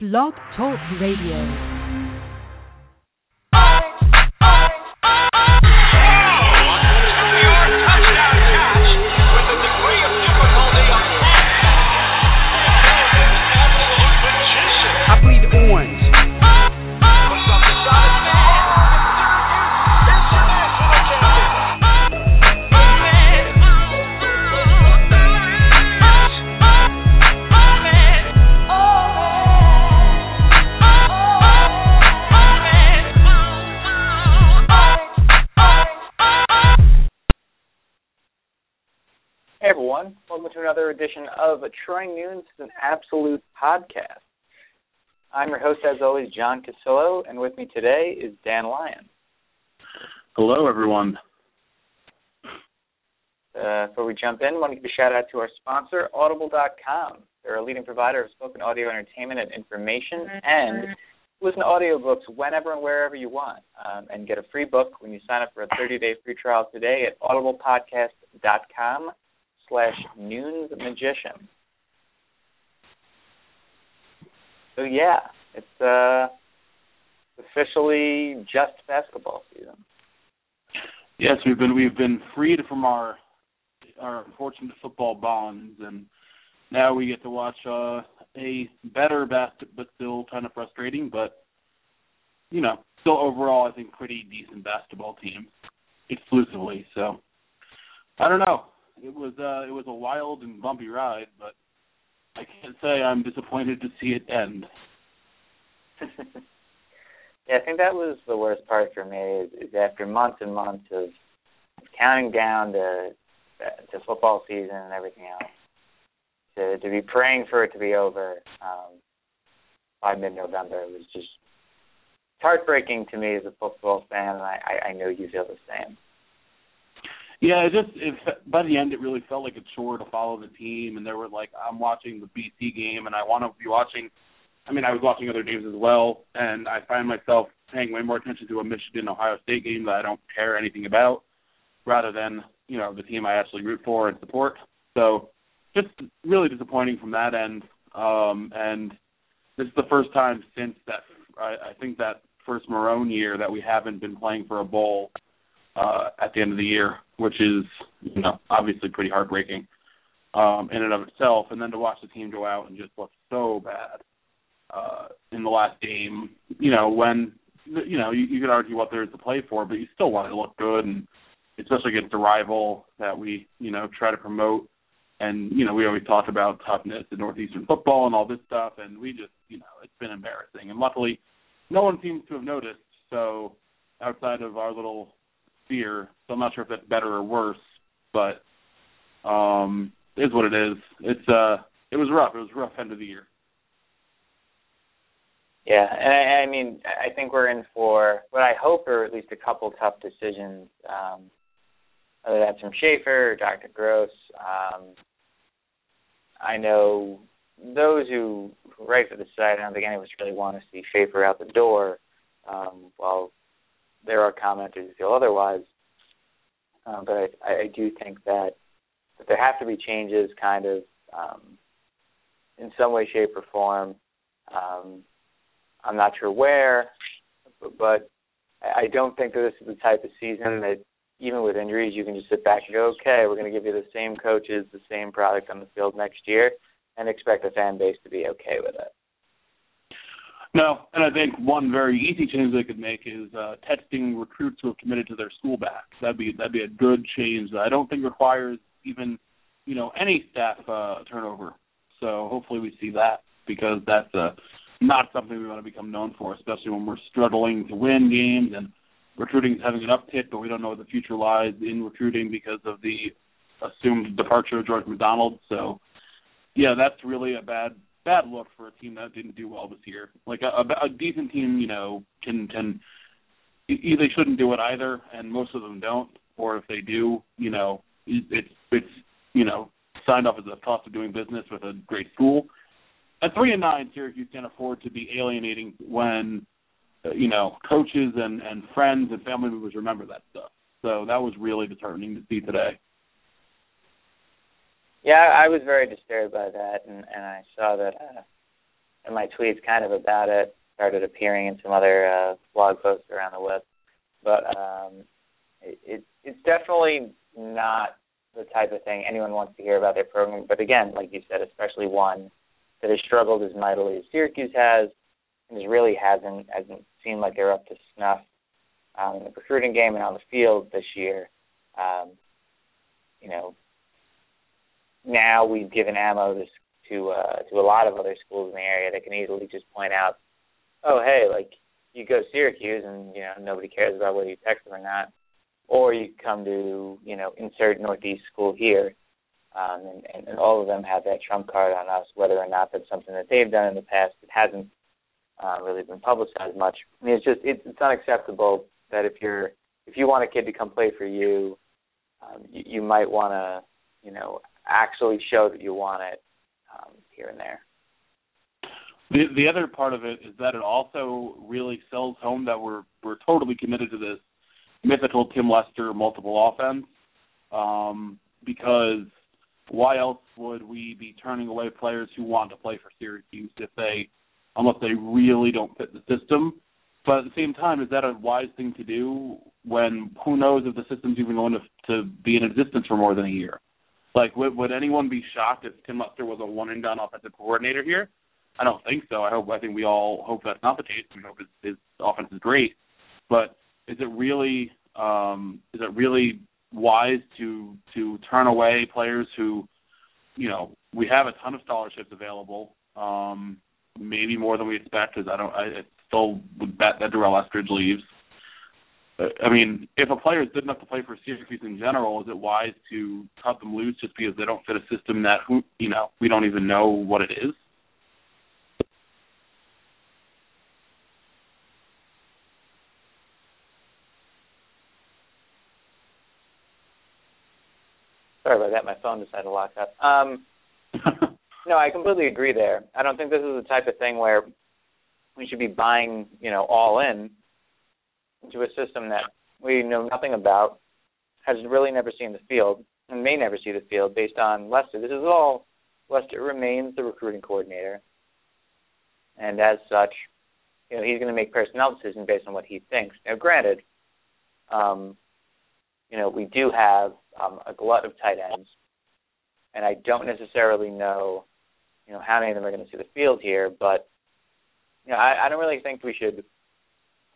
Blog Talk Radio. Another edition of a Troy Nunes, an absolute podcast. I'm your host, as always, John Cassillo, and with me today is Dan Lyon. Hello, everyone. Uh, before we jump in, I want to give a shout out to our sponsor, Audible.com. They're a leading provider of spoken audio entertainment and information, and listen to audiobooks whenever and wherever you want, um, and get a free book when you sign up for a 30-day free trial today at audiblepodcast.com slash Nunes Magician. So yeah, it's uh officially just basketball season. Yes, we've been we've been freed from our our unfortunate football bonds, and now we get to watch uh, a better basket, but still kind of frustrating, but you know, still overall I think pretty decent basketball team exclusively. So I don't know it was uh, it was a wild and bumpy ride, but I can't say I'm disappointed to see it end. yeah, I think that was the worst part for me. Is, after months and months of counting down to to football season and everything else, to to be praying for it to be over um, by mid-November. It was just heartbreaking to me as a football fan, and I, I know you feel the same. Yeah, it just it, by the end it really felt like a chore to follow the team, and there were like I'm watching the BC game, and I want to be watching. I mean, I was watching other games as well, and I find myself paying way more attention to a Michigan Ohio State game that I don't care anything about, rather than you know the team I actually root for and support. So, just really disappointing from that end. Um, and this is the first time since that I, I think that first Marrone year that we haven't been playing for a bowl uh, at the end of the year, which is you know obviously pretty heartbreaking um, in and of itself. And then to watch the team go out and just look so bad uh, in the last game, you know when you know you, you could argue what there is to play for, but you still want to look good, and especially against a rival that we you know try to promote. And you know we always talk about toughness in northeastern football and all this stuff, and we just you know it's been embarrassing. And luckily, no one seems to have noticed. So outside of our little fear. So I'm not sure if that's better or worse, but um, is what it is. It's uh, it was rough. It was a rough end of the year. Yeah, and I, I mean, I think we're in for what I hope are at least a couple tough decisions. Um, whether that's from Shafer or Dr. Gross. Um, I know those who write for the site. I don't think any of us really want to see Shafer out the door. Um, while there are commenters who feel otherwise. Um, but I, I do think that, that there have to be changes, kind of, um, in some way, shape, or form. Um, I'm not sure where, but, I don't think that this is the type of season that, even with injuries, you can just sit back and go, okay, we're going to give you the same coaches, the same product on the field next year, and expect the fan base to be okay with it. No, and I think one very easy change they could make is uh, texting recruits who have committed to their school back. That'd be that'd be a good change that I don't think requires even you know any staff uh, turnover. So hopefully we see that because that's uh, not something we want to become known for, especially when we're struggling to win games and recruiting is having an uptick, but we don't know what the future lies in recruiting because of the assumed departure of George McDonald. So yeah, that's really a bad bad look for a team that didn't do well this year. Like a, a, a decent team, you know, can can they shouldn't do it either, and most of them don't, or if they do, you know, it's it's you know signed off as a cost of doing business with a great school. At three and nine, Syracuse can't afford to be alienating when uh, you know coaches and and friends and family members remember that stuff. So that was really disheartening to see today. Yeah, I was very disturbed by that, and and I saw that uh, in my tweets kind of about it started appearing in some other uh, blog posts around the web. But um, it, it it's definitely not the type of thing anyone wants to hear about their program. But again, like you said, especially one that has struggled as mightily as Syracuse has, and just really hasn't hasn't seemed like they're up to snuff um, in the recruiting game and on the field this year. Um, you know, now we've given ammo to to, uh, to a lot of other schools in the area that can easily just point out, oh hey, like you go Syracuse and you know nobody cares about whether you text them or not, or you come to you know insert Northeast school here, um, and, and, and all of them have that trump card on us, whether or not that's something that they've done in the past. It hasn't uh, really been publicized much. I mean, it's just it's, it's unacceptable that if you're if you want a kid to come play for you, um, you, you might want to you know actually show that you want it um, here and there. The the other part of it is that it also really sells home that we're we're totally committed to this mythical Tim Lester multiple offense. Um, because why else would we be turning away players who want to play for Syracuse if they unless they really don't fit the system? But at the same time, is that a wise thing to do when who knows if the system's even going to to be in existence for more than a year? Like, would, would anyone be shocked if Tim Lester was a one and done offensive coordinator here? I don't think so. I hope. I think we all hope that's not the case. We hope his, his offense is great. But is it really um, is it really wise to to turn away players who, you know, we have a ton of scholarships available, um, maybe more than we expect. Because I don't, I, I still would bet that Durell Eskridge leaves. I mean, if a player is good enough to play for Syracuse in general, is it wise to cut them loose just because they don't fit a system that who you know we don't even know what it is? Sorry about that. My phone decided to lock up. Um, no, I completely agree there. I don't think this is the type of thing where we should be buying, you know, all in into a system that we know nothing about, has really never seen the field, and may never see the field based on Lester. This is all Lester remains the recruiting coordinator, and as such, you know he's going to make personnel decisions based on what he thinks. Now, granted, um, you know we do have um, a glut of tight ends, and I don't necessarily know, you know, how many of them are going to see the field here, but you know, I, I don't really think we should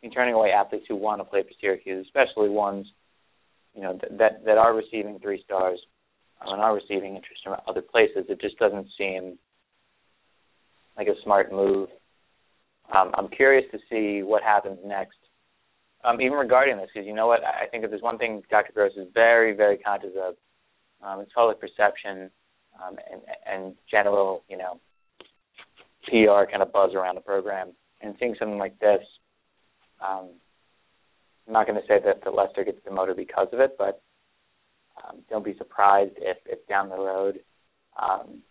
in turning away athletes who want to play for Syracuse, especially ones you know that that are receiving three stars um, and are receiving interest from other places. It just doesn't seem like a smart move. Um, I'm curious to see what happens next, um, even regarding this, because you know what? I think if there's one thing Dr. Gross is very, very conscious of, um, it's public perception um, and, and general, you know, PR kind of buzz around the program. And seeing something like this um, I'm not going to say that the Lester gets demoted because of it, but um, don't be surprised if, if down the road um,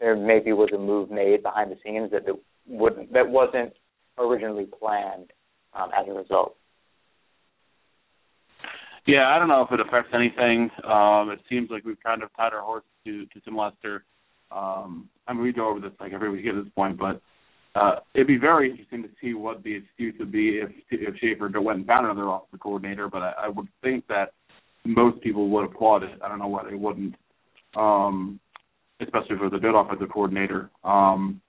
there maybe was a move made behind the scenes that that, wouldn't, that wasn't originally planned um, as a result. Yeah, I don't know if it affects anything. Um, it seems like we've kind of tied our horse to to Tim Lester. Um, I mean, we go over this like every week at this point, but uh, it'd be very interesting to see what the excuse would be if if Shafer went and found another offensive coordinator. But I, I would think that most people would applaud it. I don't know why they wouldn't, um, especially if it was a good offensive coordinator. Um,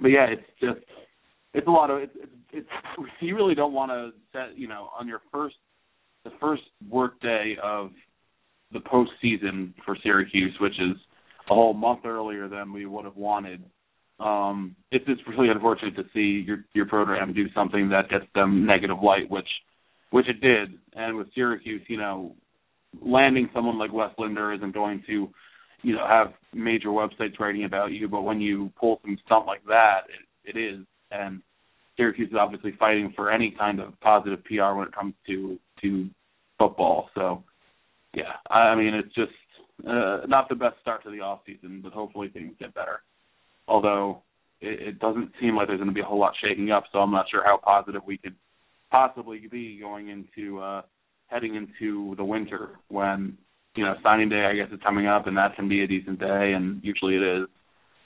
but yeah, it's just it's a lot of it's, it's, it's you really don't want to set you know on your first the first work day of the postseason for Syracuse, which is a whole month earlier than we would have wanted um, it's just really unfortunate to see your your program do something that gets them negative light, which which it did. And with Syracuse, you know, landing someone like Wes isn't going to you know have major websites writing about you, but when you pull some stunt like that, it, it is. And Syracuse is obviously fighting for any kind of positive PR when it comes to to football. So yeah, I mean it's just uh, not the best start to the off season, but hopefully things get better. Although it, it doesn't seem like there's going to be a whole lot shaking up, so I'm not sure how positive we could possibly be going into uh heading into the winter when you know signing day I guess is coming up and that can be a decent day and usually it is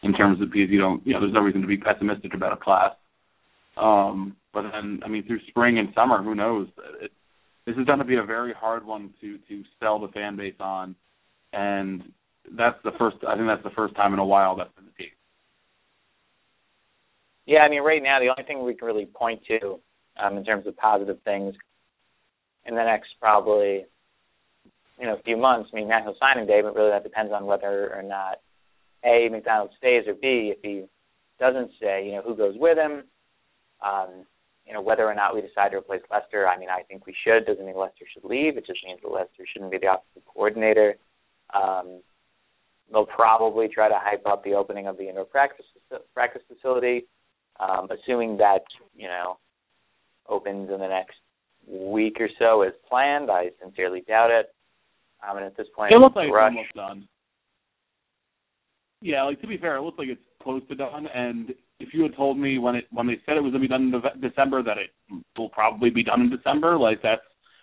in terms of because you don't you know there's no reason to be pessimistic about a class. Um, but then I mean through spring and summer who knows it, this is going to be a very hard one to to sell the fan base on and that's the first I think that's the first time in a while that's been the case. Yeah, I mean right now the only thing we can really point to um, in terms of positive things in the next probably you know few months. I mean National Signing Day, but really that depends on whether or not a McDonald stays or b if he doesn't stay, you know who goes with him. Um, you know whether or not we decide to replace Lester. I mean I think we should. Doesn't mean Lester should leave. It just means that Lester shouldn't be the offensive coordinator. Um, they'll probably try to hype up the opening of the indoor practice practice facility, um, assuming that you know opens in the next week or so as planned. I sincerely doubt it. Um, and at this point, it looks like rush. it's almost done. Yeah, like to be fair, it looks like it's close to done. And if you had told me when it when they said it was going to be done in December that it will probably be done in December, like that's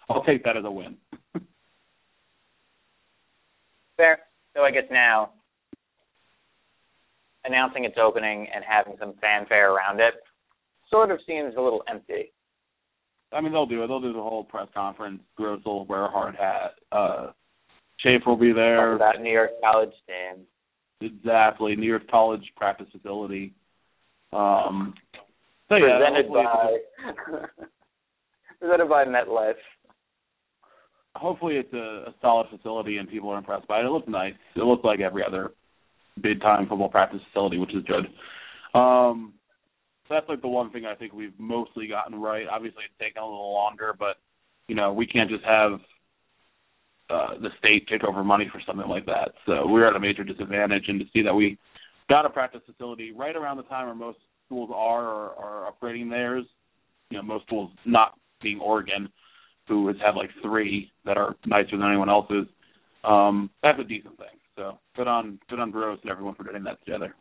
I'll take that as a win. Fair. So I guess now announcing its opening and having some fanfare around it sort of seems a little empty. I mean, they'll do it. They'll do the whole press conference. Gross will wear a hard hat. Uh, Shafer will be there. Talk about New York College stand. Exactly, New York College practice facility. Um, so yeah, presented by presented by MetLife. hopefully it's a, a solid facility and people are impressed by it. It looks nice. It looks like every other big time football practice facility, which is good. Um, so that's like the one thing I think we've mostly gotten right. Obviously, it's taken a little longer, but you know we can't just have uh, the state take over money for something like that. So we're at a major disadvantage, and to see that we got a practice facility right around the time where most schools are or are upgrading theirs, you know, most schools not being Oregon, who has had like three that are nicer than anyone else's. Um, that's a decent thing. So good on good on Gross and everyone for getting that together.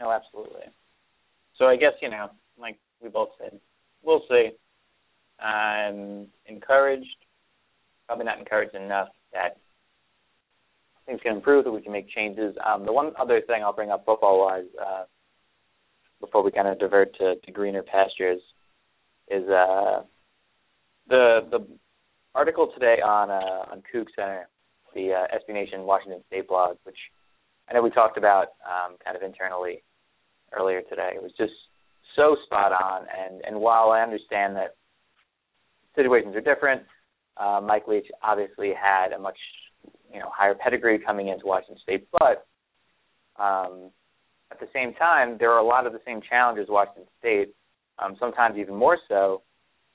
No, absolutely. So I guess you know, like we both said, we'll see. I'm encouraged, probably not encouraged enough that things can improve, that we can make changes. Um, the one other thing I'll bring up football-wise, uh, before we kind of divert to, to greener pastures, is uh, the the article today on uh, on Coug Center, the uh, SB Nation Washington State blog, which I know we talked about um, kind of internally earlier today. It was just so spot on, and and while I understand that situations are different, uh, Mike Leach obviously had a much you know higher pedigree coming into Washington State, but um, at the same time, there are a lot of the same challenges Washington State, um, sometimes even more so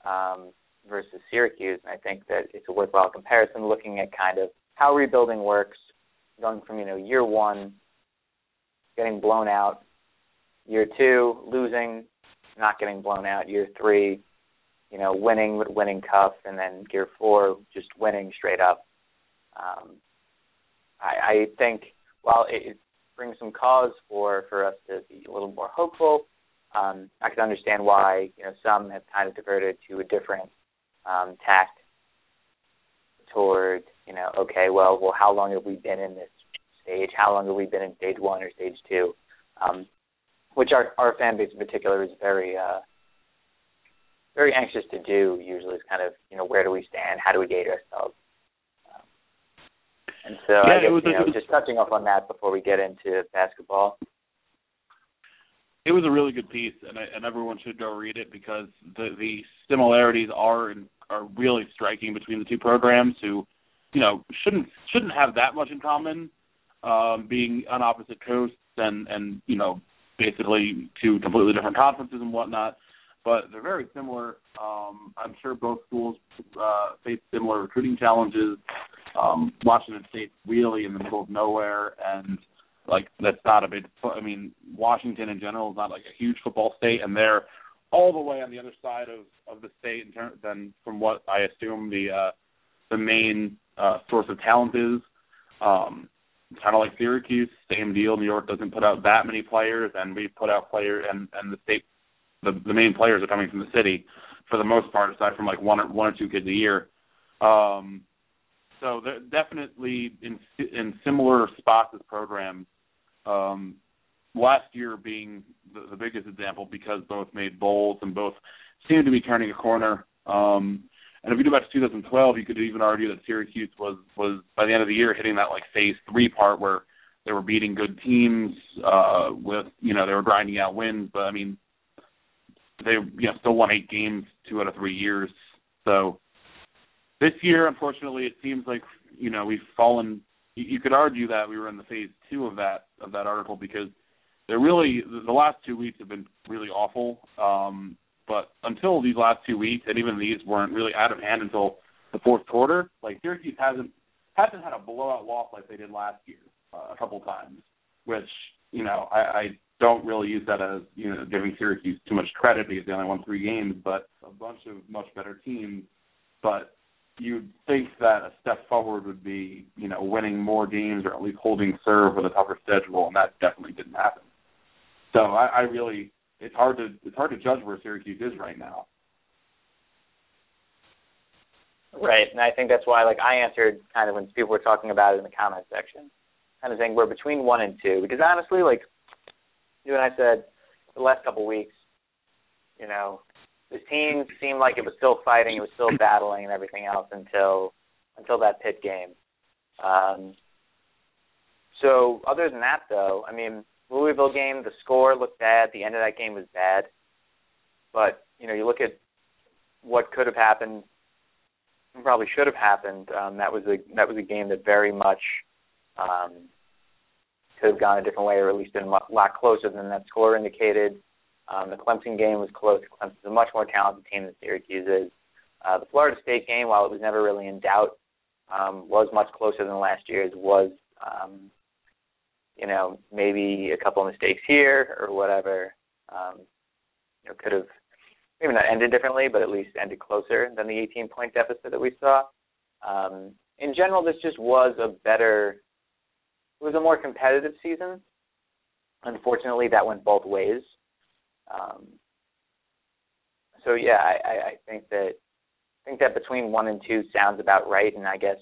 um, versus Syracuse. And I think that it's a worthwhile comparison, looking at kind of how rebuilding works, going from you know year one, getting blown out, year two losing, not getting blown out, year three, you know winning but winning tough, and then year four just winning straight up. Um, I, I think while it, it brings some cause for for us to be a little more hopeful. Um, I can understand why you know some have kind of diverted to a different um, tact toward you know okay well well how long have we been in this stage? How long have we been in stage one or stage two? Um, which our our fan base in particular is very uh, very anxious to do usually is kind of you know where do we stand? How do we gauge ourselves? Um, and so Yeah, I guess was- you know was- just touching off on that before we get into basketball It was a really good piece, and I, and everyone should go read it because the the similarities are are really striking between the two programs. Who, you know, shouldn't shouldn't have that much in common, um, being on opposite coasts and and you know basically two completely different conferences and whatnot. but they're very similar. Um, I'm sure both schools uh, face similar recruiting challenges. Um, Washington State's really in the middle of nowhere, and like that's not a big. I mean, Washington in general is not like a huge football state, and they're all the way on the other side of of the state in terms than from what I assume the uh, the main uh, source of talent is. Um, kind of like Syracuse, same deal. New York doesn't put out that many players, and we put out players, and and the state, the the main players are coming from the city, for the most part, aside from like one or one or two kids a year. Um, so they're definitely in in similar spots as programs. Um, last year being the, the biggest example because both made bowls and both seem to be turning a corner. Um, and if you go back to 2012, you could even argue that Syracuse was was by the end of the year hitting that like phase three part where they were beating good teams uh, with you know they were grinding out wins, but I mean they you know still won eight games two out of three years. So this year, unfortunately, it seems like you know we've fallen. You, you could argue that we were in the phase two of that of that article because they're really the last two weeks have been really awful. Um, but until these last two weeks, and even these weren't really out of hand until the fourth quarter. Like Syracuse hasn't hasn't had a blowout loss like they did last year uh, a couple times, which you know I, I don't really use that as you know giving Syracuse too much credit because they only won three games, but a bunch of much better teams. But you'd think that a step forward would be you know winning more games or at least holding serve with a tougher schedule, and that definitely didn't happen. So I, I really it's hard to it's hard to judge where Syracuse is right now. Right, and I think that's why, like, I answered kind of when people were talking about it in the comment section, kind of saying we're between one and two because honestly, like you and I said, the last couple weeks, you know, this team seemed like it was still fighting, it was still battling, and everything else until until that Pitt game. Um, so other than that, though, I mean, Louisville game, the score looked bad. The end of that game was bad. But you know, you look at what could have happened, and probably should have happened. Um, that was a that was a game that very much um, could have gone a different way, or at least been a lot closer than that score indicated. Um, the Clemson game was close. Clemson's a much more talented team than Syracuse is. Uh, the Florida State game, while it was never really in doubt, um, was much closer than last year's. Was um, you know, maybe a couple of mistakes here or whatever, um, you know, could have maybe not ended differently, but at least ended closer than the 18 point deficit that we saw. Um, in general, this just was a better, it was a more competitive season. Unfortunately, that went both ways. Um, so yeah, I, I, I think that I think that between one and two sounds about right, and I guess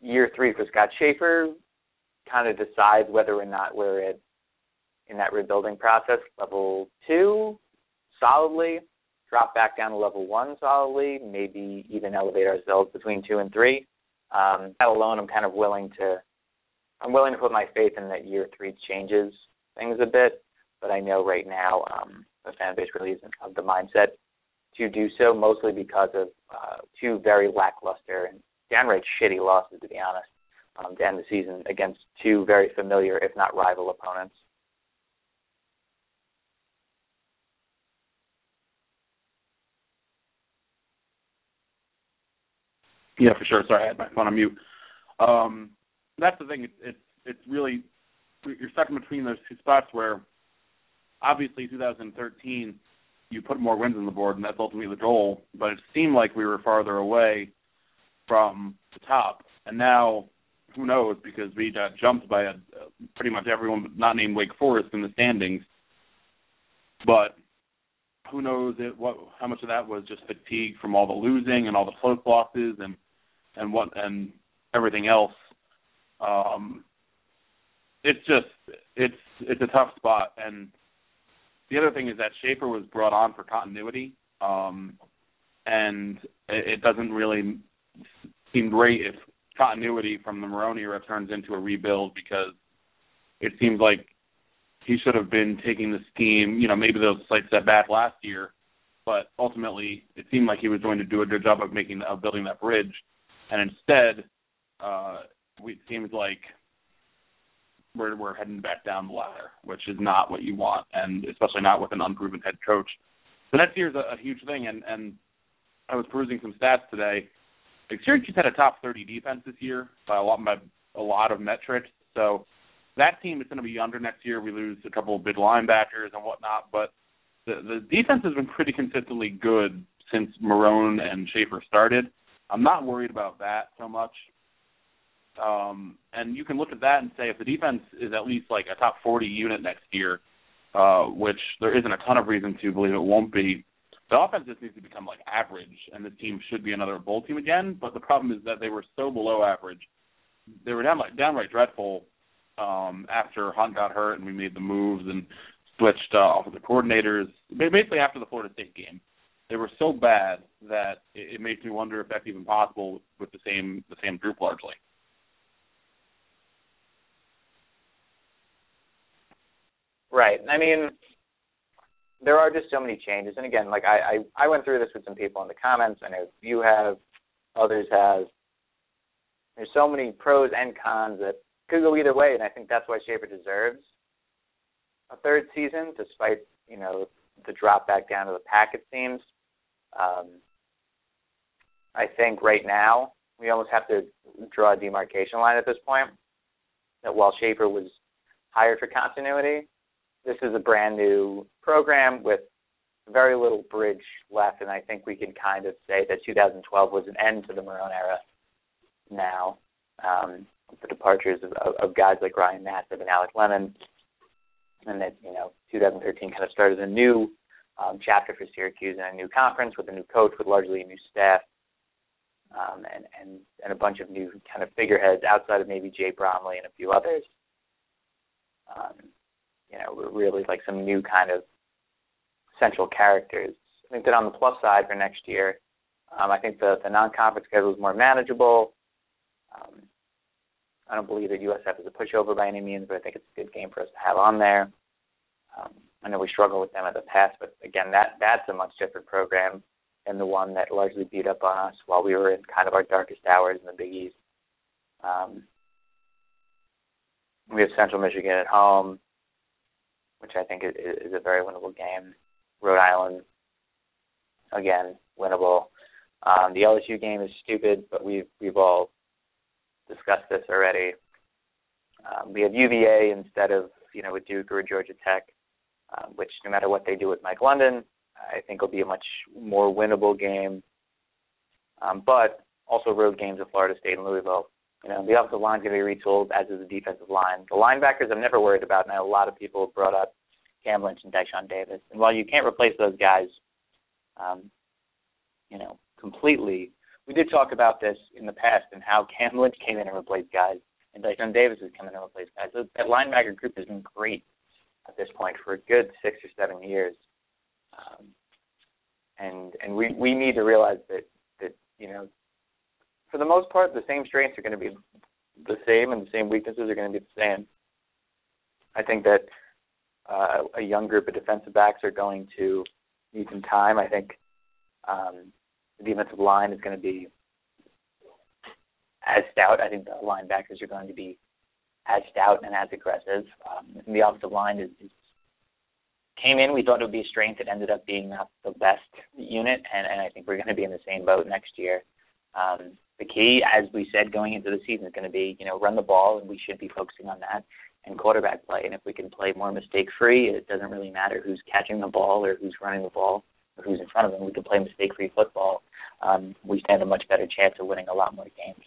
year three for Scott Shafer kind of decides whether or not we're at in that rebuilding process. Level two, solidly, drop back down to level one solidly, maybe even elevate ourselves between two and three. Um, that alone, I'm kind of willing to, I'm willing to put my faith in that year three changes things a bit, but I know right now um, the fan base really isn't of the mindset to do so, mostly because of uh, two very lackluster and downright shitty losses, to be honest um, to end the season against two very familiar, if not rival, opponents. Yeah, for sure. Sorry, I had my phone on mute. Um, that's the thing. It's it's it's really you're stuck in between those two spots where obviously 2013 you put more wins on the board and that's ultimately the goal, but it seemed like we were farther away from the top. And now who knows? Because we got jumped by a, pretty much everyone not named Wake Forest in the standings. But who knows it, what how much of that was just fatigue from all the losing and all the close losses and and what and everything else. Um, it's just it's it's a tough spot. And the other thing is that Shafer was brought on for continuity, um, and it, it doesn't really seem great if continuity from the Marrone era turns into a rebuild because it seems like he should have been taking the team. You know, maybe a slight setback last year, but ultimately it seemed like he was going to do a good job of making of building that bridge, and instead, uh, it seems like we're we're heading back down the ladder, which is not what you want, and especially not with an unproven head coach the next year is a, a huge thing. And and I was perusing some stats today. Like Syracuse had a top 30 defense this year by a lot by a lot of metrics. So that team is going to be under next year. We lose a couple of big linebackers and whatnot, but the the defense has been pretty consistently good since Marrone and Shafer started. I'm not worried about that so much. Um, and you can look at that and say if the defense is at least like a top 40 unit next year, uh, which there isn't a ton of reason to believe it won't be, the offense just needs to become like average, and this team should be another bowl team again. But the problem is that they were so below average, they were downright downright dreadful um, after Hunt got hurt and we made the moves and switched uh, offensive coordinators. Basically, after the Florida State game, they were so bad that it, it makes me wonder if that's even possible with the same the same group largely. Right. I mean, there are just so many changes, and again, like I, I I went through this with some people in the comments. I know you have, others have. There's so many pros and cons that could go either way, and I think that's why Shafer deserves a third season, despite you know the drop back down to the pack. It seems. Um, I think right now we almost have to draw a demarcation line at this point. That while Shafer was hired for continuity, this is a brand new program with very little bridge left, and I think we can kind of say that 2012 was an end to the Marrone era. Now, um, the departures of, of, of guys like Ryan Nassib and Alec Lemon, and that you know 2013 kind of started a new um, chapter for Syracuse and a new conference with a new coach with largely a new staff. Um, and, and and a bunch of new kind of figureheads outside of maybe Jay Bromley and a few others. Um, you know, really like some new kind of central characters. I think that on the plus side for next year, um, I think the, the non-conference schedule is more manageable. Um, I don't believe that USF is a pushover by any means, but I think it's a good game for us to have on there. Um, I know we struggled with them in the past, but again, that that's a much different program than the one that largely beat up on us while we were in kind of our darkest hours in the Big East. Um, we have Central Michigan at home which I think is, a very winnable game. Rhode Island, again, winnable. Um, the LSU game is stupid, but we've we've all discussed this already. Um, we have UVA instead of you know with Duke or Georgia Tech, um, which no matter what they do with Mike London, I think will be a much more winnable game. Um, but also road games of Florida State and Louisville. You know, the offensive line is going to be retooled, as is the defensive line. The linebackers I'm never worried about, and I know a lot of people have brought up Cam Lynch and Dyshawn Davis. And while you can't replace those guys, um, you know, completely, we did talk about this in the past and how Cam Lynch came in and replaced guys, and Dyshawn Davis has come in and replaced guys. So that linebacker group has been great at this point for a good six or seven years. Um, and and we we need to realize that that you know for the most part, the same strengths are going to be the same, and the same weaknesses are going to be the same. I think that uh, a young group of defensive backs are going to need some time. I think um, the defensive line is going to be as stout. I think the linebackers are going to be as stout and as aggressive. Um, the offensive line is, is came in. We thought it would be a strength. It ended up being not the best unit, and, and I think we're going to be in the same boat next year. Um, the key, as we said going into the season, is going to be you know run the ball, and we should be focusing on that and quarterback play. And if we can play more mistake free, it doesn't really matter who's catching the ball or who's running the ball or who's in front of them. We can play mistake free football. Um, we stand a much better chance of winning a lot more games.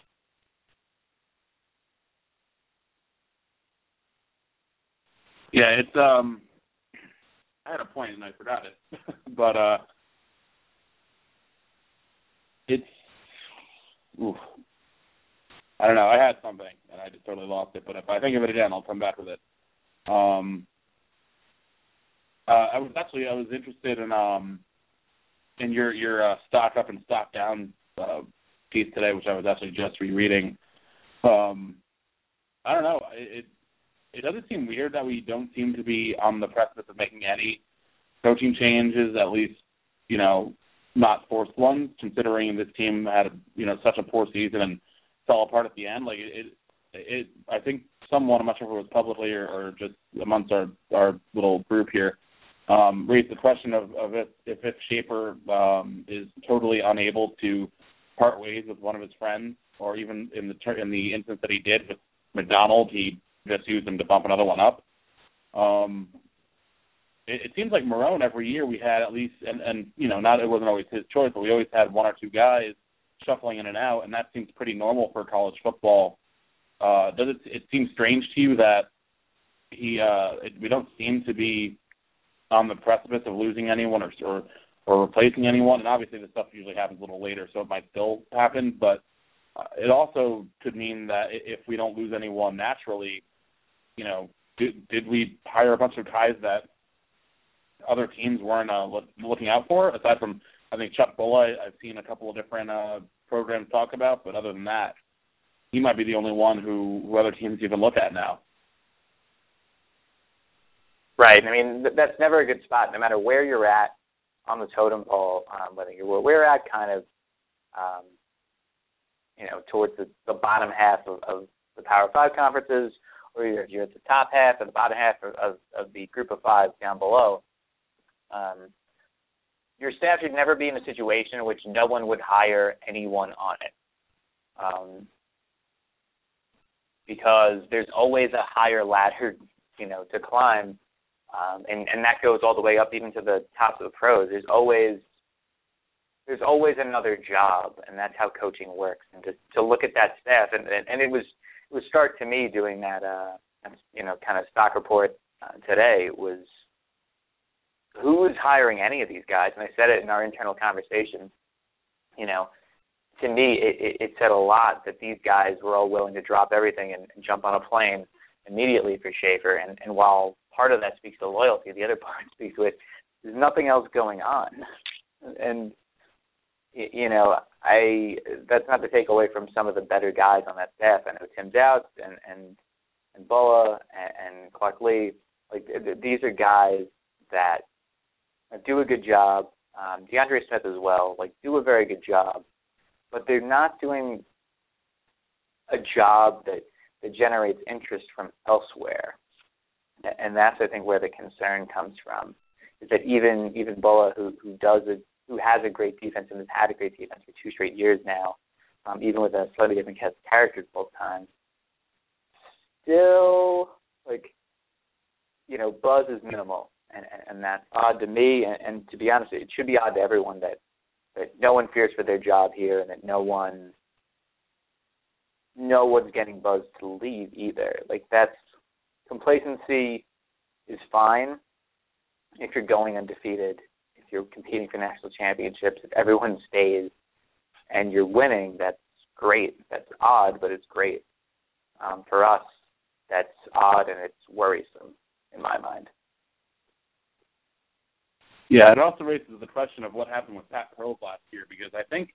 Yeah, it's um I had a point and I forgot it. but uh it's oof. I don't know. I had something and I just totally lost it. But if I think of it again, I'll come back with it. Um, uh, I was actually I was interested in um in your your uh, stock up and stock down uh, piece today, which I was actually just rereading. Um, I don't know. It, it it doesn't seem weird that we don't seem to be on the precipice of making any coaching changes, at least you know not forced ones, considering this team had you know such a poor season and fell apart at the end. Like it, it, I think someone, I'm not sure if it was publicly or, or just amongst our our little group here, um, raised the question of, of if, if if Shafer um, is totally unable to part ways with one of his friends, or even in the ter- in the instance that he did with McDonald, he just used him to bump another one up. Um, it, it seems like Marrone every year we had at least, and and you know, not it wasn't always his choice, but we always had one or two guys shuffling in and out, and that seems pretty normal for college football. Uh, does it? It seem strange to you that he uh, it, we don't seem to be on the precipice of losing anyone or or or replacing anyone, and obviously the stuff usually happens a little later, so it might still happen, but uh, it also could mean that if we don't lose anyone naturally, you know, did, did we hire a bunch of guys that other teams weren't uh, looking out for? Aside from, I think Chuck Bullough, I've seen a couple of different uh, programs talk about, but other than that, he might be the only one who, who other teams even look at now. Right. I mean, that's never a good spot, no matter where you're at on the totem pole. Um, whether you're where we're at, kind of, um, you know, towards the, the bottom half of, of the Power Five conferences, or you're, you're at the top half or the bottom half of, of, of the Group of Five down below. Um, your staff should never be in a situation in which no one would hire anyone on it. Um, because there's always a higher ladder, you know, to climb um, and and that goes all the way up even to the top of the pros. There's always there's always another job, and that's how coaching works. And to to look at that staff, and and, and it was it was stark to me doing that uh you know kind of stock report uh, today was who is hiring any of these guys, and I said it in our internal conversation. You know, to me, it, it, it said a lot that these guys were all willing to drop everything and, and jump on a plane immediately for Shafer. And, and while part of that speaks to loyalty, the other part speaks to it. There's nothing else going on, and you know, I that's not to take away from some of the better guys on that staff. I know Tim Zouts and and and Bullough and, and Clark Lea. Like these are guys that do a good job. Um, DeAndre Smith as well. Like do a very good job, but they're not doing a job that that generates interest from elsewhere. And that's I think where the concern comes from. Is that even even Bullough who who does a who has a great defense and has had a great defense for two straight years now, um, even with a slightly different cast of characters both times, still like you know, buzz is minimal and, and, that's odd to me and, and to be honest, it should be odd to everyone that that no one fears for their job here and that no one no one's getting buzzed to leave either. Like that's complacency is fine if you're going undefeated, if you're competing for national championships, if everyone stays and you're winning, that's great. That's odd, but it's great. Um, for us, that's odd and it's worrisome in my mind. Yeah, it also raises the question of what happened with Pat Pearl last year because I think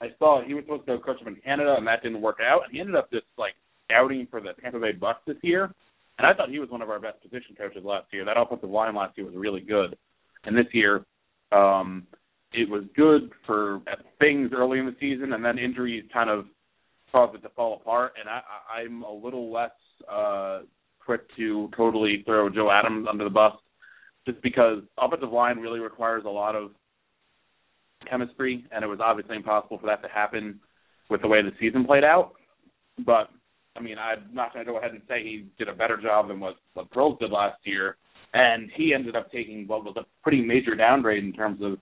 I saw he was supposed to go coach him in Canada, and that didn't work out. And he ended up just like scouting for the Tampa Bay Bucs this year. And I thought he was one of our best position coaches last year. That offensive line last year was really good, and this year, um, it was good for things early in the season, and then injuries kind of caused it to fall apart. And I, I'm a little less uh, quick to totally throw Joe Adams under the bus, just because offensive line really requires a lot of chemistry, and it was obviously impossible for that to happen with the way the season played out. But I mean, I'm not going to go ahead and say he did a better job than what what Perles did last year, and he ended up taking what was a pretty major downgrade in terms of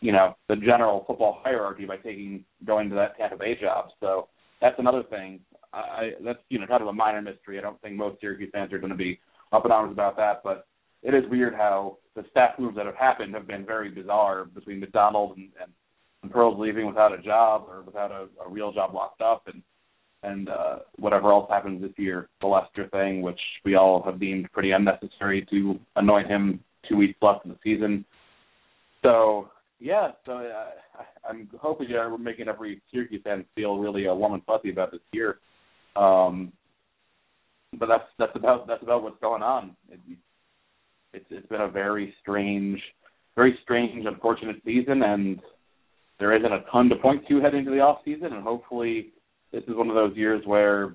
you know the general football hierarchy by taking going to that Tampa Bay job. So that's another thing. I that's you know kind of a minor mystery. I don't think most Syracuse fans are going to be up in arms about that, but it is weird how the staff moves that have happened have been very bizarre between McDonald and, and, and Perles leaving without a job or without a, a real job locked up and and uh, whatever else happens this year, the Lester thing, which we all have deemed pretty unnecessary to anoint him two weeks left in the season. So yeah, so uh, I'm hoping uh, we're making every Syracuse fan feel really uh, warm and fuzzy about this year. Um, but that's that's about that's about what's going on. It, it's it's been a very strange, very strange, unfortunate season, and there isn't a ton to point to heading into the off season, and hopefully this is one of those years where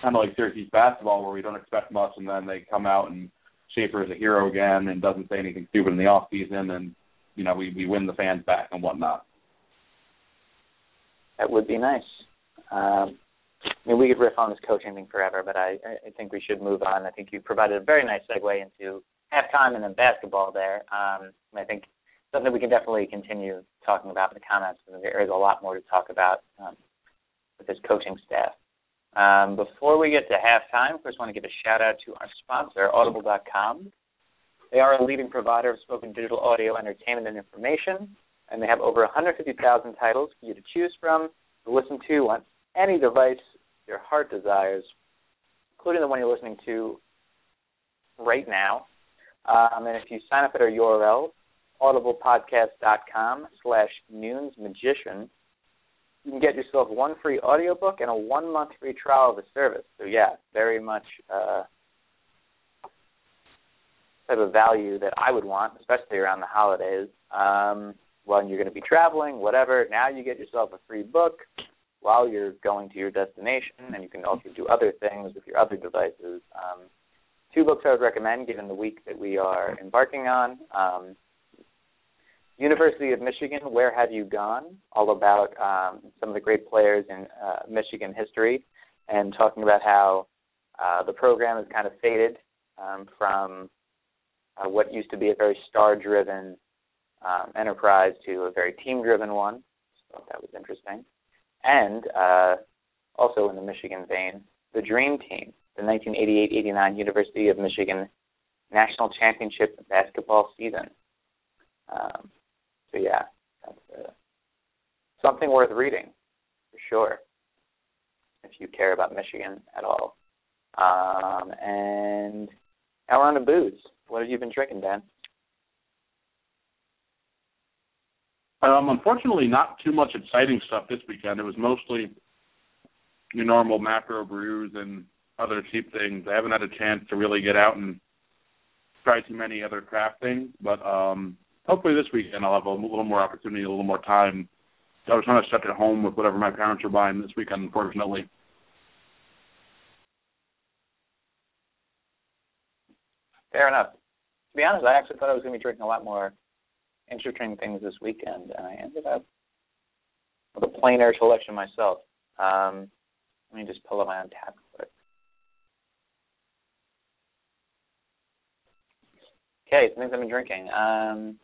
kind of like Syracuse basketball, where we don't expect much, and then they come out and Shafer is a hero again and doesn't say anything stupid in the off season, and you know we we win the fans back and whatnot. That would be nice. Um, I mean, we could riff on this coaching thing forever, but I, I think we should move on. I think you provided a very nice segue into halftime and then basketball there. Um, I think something we can definitely continue talking about in the comments. There is a lot more to talk about um, with this coaching staff. Um, before we get to halftime, first want to give a shout out to our sponsor, Audible.com. They are a leading provider of spoken digital audio entertainment and information, and they have over 150,000 titles for you to choose from to listen to on any device your heart desires, including the one you're listening to right now. Um, and if you sign up at our URL, audiblepodcast.com slash magician, you can get yourself one free audiobook and a one month free trial of the service. So yeah, very much uh, type of value that I would want, especially around the holidays. Um, when you're going to be traveling, whatever. Now you get yourself a free book while you're going to your destination, and you can also do other things with your other devices. Um, two books I would recommend given the week that we are embarking on. Um, University of Michigan, Where Have You Gone? All about um, some of the great players in uh, Michigan history and talking about how uh, the program has kind of faded um, from uh, what used to be a very star driven um, enterprise to a very team driven one. So that was interesting. And uh, also in the Michigan vein, the Dream Team, the 1988 89 University of Michigan National Championship basketball season. Um, so yeah, that's uh, something worth reading for sure if you care about Michigan at all. Um, and now we're on to booze. What have you been drinking, Dan? Um, unfortunately, not too much exciting stuff this weekend. It was mostly your normal macro brews and other cheap things. I haven't had a chance to really get out and try too many other craft things, but um, hopefully this weekend I'll have a little more opportunity, a little more time. I was trying to stuck at home with whatever my parents are buying this weekend, unfortunately. Fair enough. To be honest, I actually thought I was going to be drinking a lot more interesting things this weekend, and I ended up with a plain air selection myself. Um, let me just pull up my own tab quick. Okay, things I've been drinking. Um,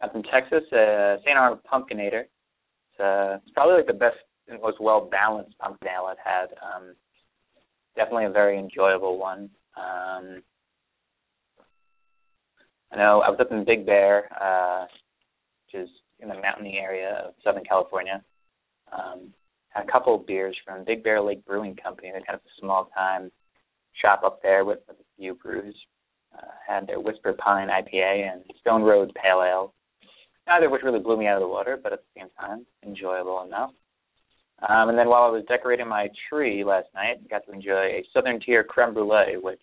I'm from Texas, uh, St. Arnold Pumpkinator. It's, uh, it's probably like the best and most well balanced pumpkin ale I've had. Um, definitely a very enjoyable one. Um, I know I was up in Big Bear, uh, which is in the mountainy area of Southern California. Um, had a couple of beers from Big Bear Lake Brewing Company. They're kind of a small time shop up there with a few brews. Uh, had their Whisper Pine IPA and Stone Road Pale Ale. Neither of which really blew me out of the water, but at the same time, enjoyable enough. Um, and then while I was decorating my tree last night, I got to enjoy a Southern Tier creme brulee, which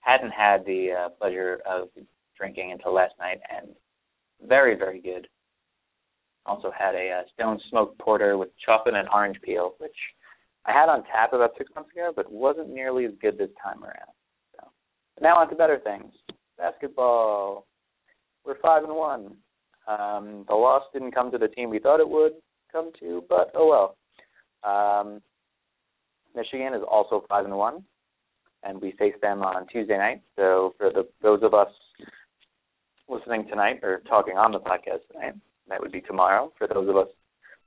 hadn't had the uh, pleasure of drinking until last night, and very, very good. Also had a uh, stone smoked porter with chocolate and orange peel, which I had on tap about six months ago, but wasn't nearly as good this time around. So now on to better things. Basketball. We're five and one. Um, the loss didn't come to the team we thought it would come to, but oh well. Um, Michigan is also five and one, and we face them on Tuesday night. So for the those of us listening tonight or talking on the podcast tonight, that would be tomorrow. For those of us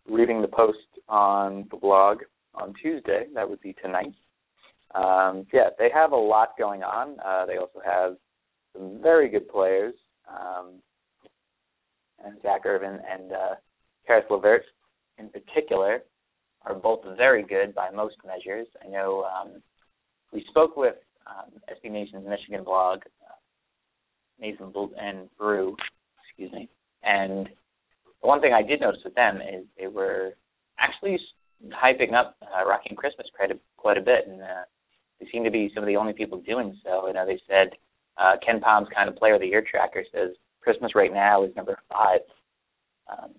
reading the post on the blog on Tuesday, that would be tonight. Um, yeah, they have a lot going on. Uh, they also have some very good players. Um, and Zak Irvin and uh, Caris LeVert in particular are both very good by most measures. I know um, we spoke with um, SB Nation's Michigan blog, uh, Maize n Brew, excuse me, and the one thing I did notice with them is they were actually hyping up uh, Rakeem Christmas quite a, quite a bit, and uh, seem to be some of the only people doing so. You know, they said uh, KenPom's kind of Player of the Year tracker says Christmas right now is number five um,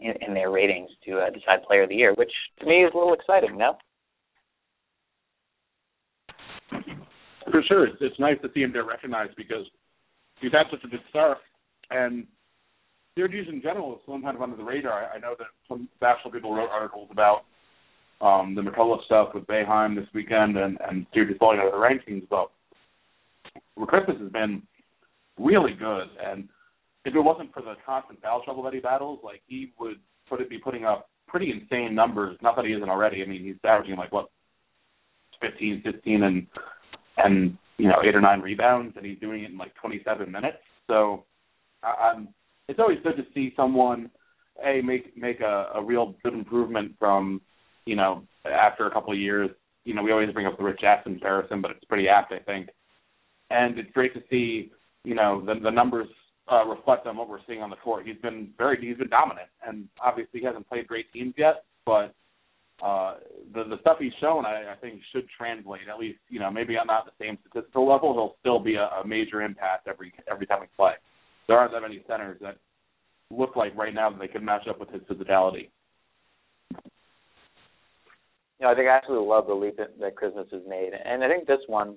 in, in their ratings to uh, decide Player of the Year, which to me is a little exciting. No. For sure, it's, it's nice to see him get recognized because he's had such a good start, and Syracuse in general is still kind of under the radar. I know that some national people wrote articles about um, the McCullough stuff with Boeheim this weekend and, and Syracuse falling out of the rankings, but Christmas has been really good. And if it wasn't for the constant foul trouble that he battles, like he would put it be putting up pretty insane numbers. Not that he isn't already. I mean, he's averaging like what, 15, 15, and and you know eight or nine rebounds, and he's doing it in like 27 minutes. So, I, I'm. It's always good to see someone a make make a, a real good improvement from you know after a couple of years. You know, we always bring up the Rick Jackson comparison, but it's pretty apt, I think. And it's great to see you know the the numbers uh, reflect on what we're seeing on the court. He's been very he's been dominant, and obviously he hasn't played great teams yet, but uh, the the stuff he's shown, I, I think, should translate. At least you know maybe on not the same statistical level, he'll still be a, a major impact every every time we play. There aren't that many centers that look like right now that they could match up with his physicality. You know, I think I absolutely love the leap that, Christmas has made, and I think this one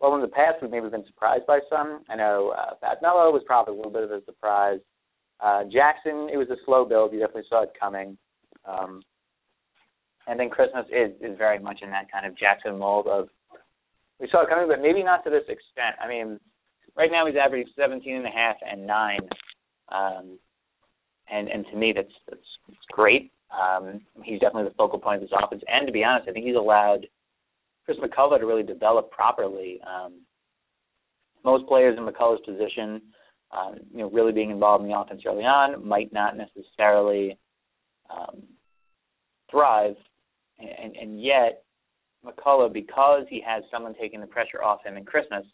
well, in the past, we've maybe been surprised by some. I know uh, Fab Melo was probably a little bit of a surprise. Uh, Jackson, it was a slow build. You definitely saw it coming. Um, and then Christmas is is very much in that kind of Jackson mold of we saw it coming, but maybe not to this extent. I mean, right now he's averaging 17 and a half and nine, um, and and to me that's that's, that's great. Um, he's definitely the focal point of this offense, and to be honest, I think he's allowed Chris McCullough to really develop properly. Um, most players in McCullough's position, um, you know, really being involved in the offense early on, might not necessarily um, thrive, and, and yet McCullough, because he has someone taking the pressure off him in Christmas,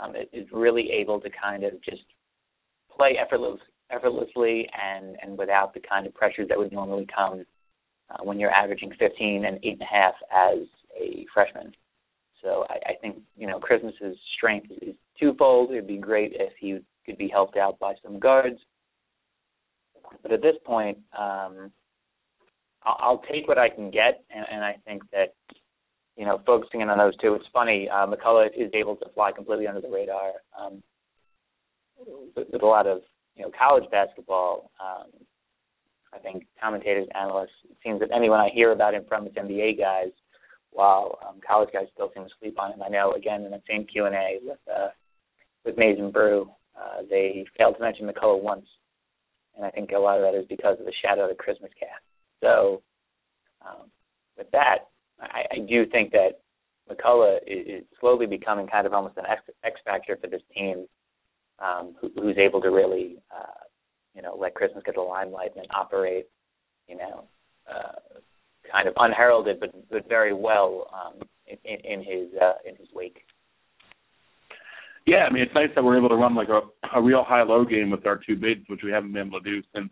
um, is really able to kind of just play effortless, effortlessly and and without the kind of pressures that would normally come uh, when you're averaging 15 and eight and a half as a freshman. So I, I think you know Christmas's strength is twofold. It'd be great if he could be helped out by some guards, but at this point, um, I'll, I'll take what I can get, and, and I think that you know focusing in on those two. It's funny, uh, McCullough is able to fly completely under the radar um, with, with a lot of you know college basketball. Um, I think commentators, analysts, it seems that anyone I hear about him from is NBA guys while um, college guys still seem to sleep on him. I know again in the same Q and A with uh, with Maize n Brew, uh, they failed to mention McCullough once, and I think a lot of that is because of the shadow of the Christmas cast. So um, with that, I, I do think that McCullough is, is slowly becoming kind of almost an X, X factor for this team, um, who, who's able to really, uh, you know, let Christmas get the limelight and operate, you know, uh, kind of unheralded, but but very well um, in, in his uh, in his wake. Yeah, I mean it's nice that we're able to run like a, a real high-low game with our two bigs, which we haven't been able to do since.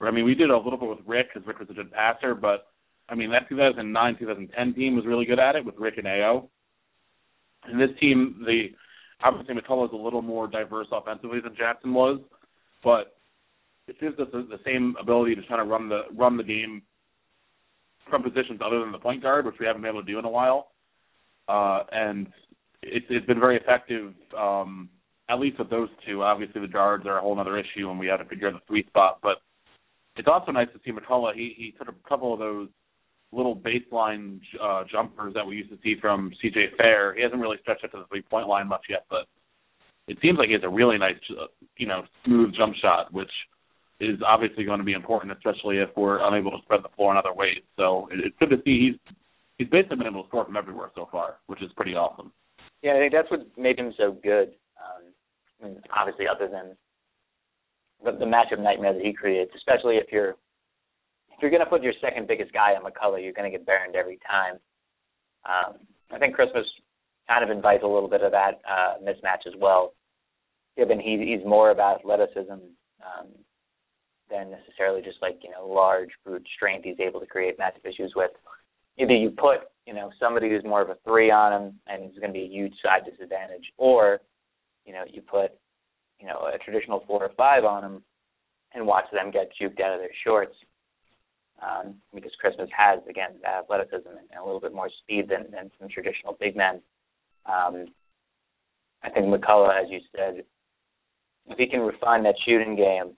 I mean, we did a little bit with Rick because Rick was a good passer, but I mean that 2009 2010 team was really good at it with Rick and Ao. And this team, the obviously McCullough is a little more diverse offensively than Jackson was, but it gives us the, the same ability to kind of run the run the game from positions other than the point guard, which we haven't been able to do in a while. Uh, and it's it's been very effective, um, at least with those two. Obviously, the guards are a whole other issue, and we had to figure out the sweet spot. But it's also nice to see McCullough. He he took a couple of those little baseline uh, jumpers that we used to see from CJ Fair. He hasn't really stretched it to the three point line much yet, but it seems like he has a really nice, uh, you know, smooth jump shot, which is obviously going to be important, especially if we're unable to spread the floor in other ways. So it's good to see he's he's basically been able to score from everywhere so far, which is pretty awesome. Yeah, I think that's what made him so good. Um, I mean, obviously, other than the, the matchup nightmare that he creates, especially if you're if you're going to put your second biggest guy on McCullough, you're going to get burned every time. Um, I think Christmas kind of invites a little bit of that uh, mismatch as well. Given he, he's more about athleticism, um, than necessarily just like you know large brute strength he's able to create massive issues with. Either you put you know somebody who's more of a three on him and he's going to be a huge side disadvantage, or you know you put you know a traditional four or five on him and watch them get juked out of their shorts. Um, because Christmas has again athleticism and a little bit more speed than, than some traditional big men. Um, I think McCullough, as you said, if he can refine that shooting game,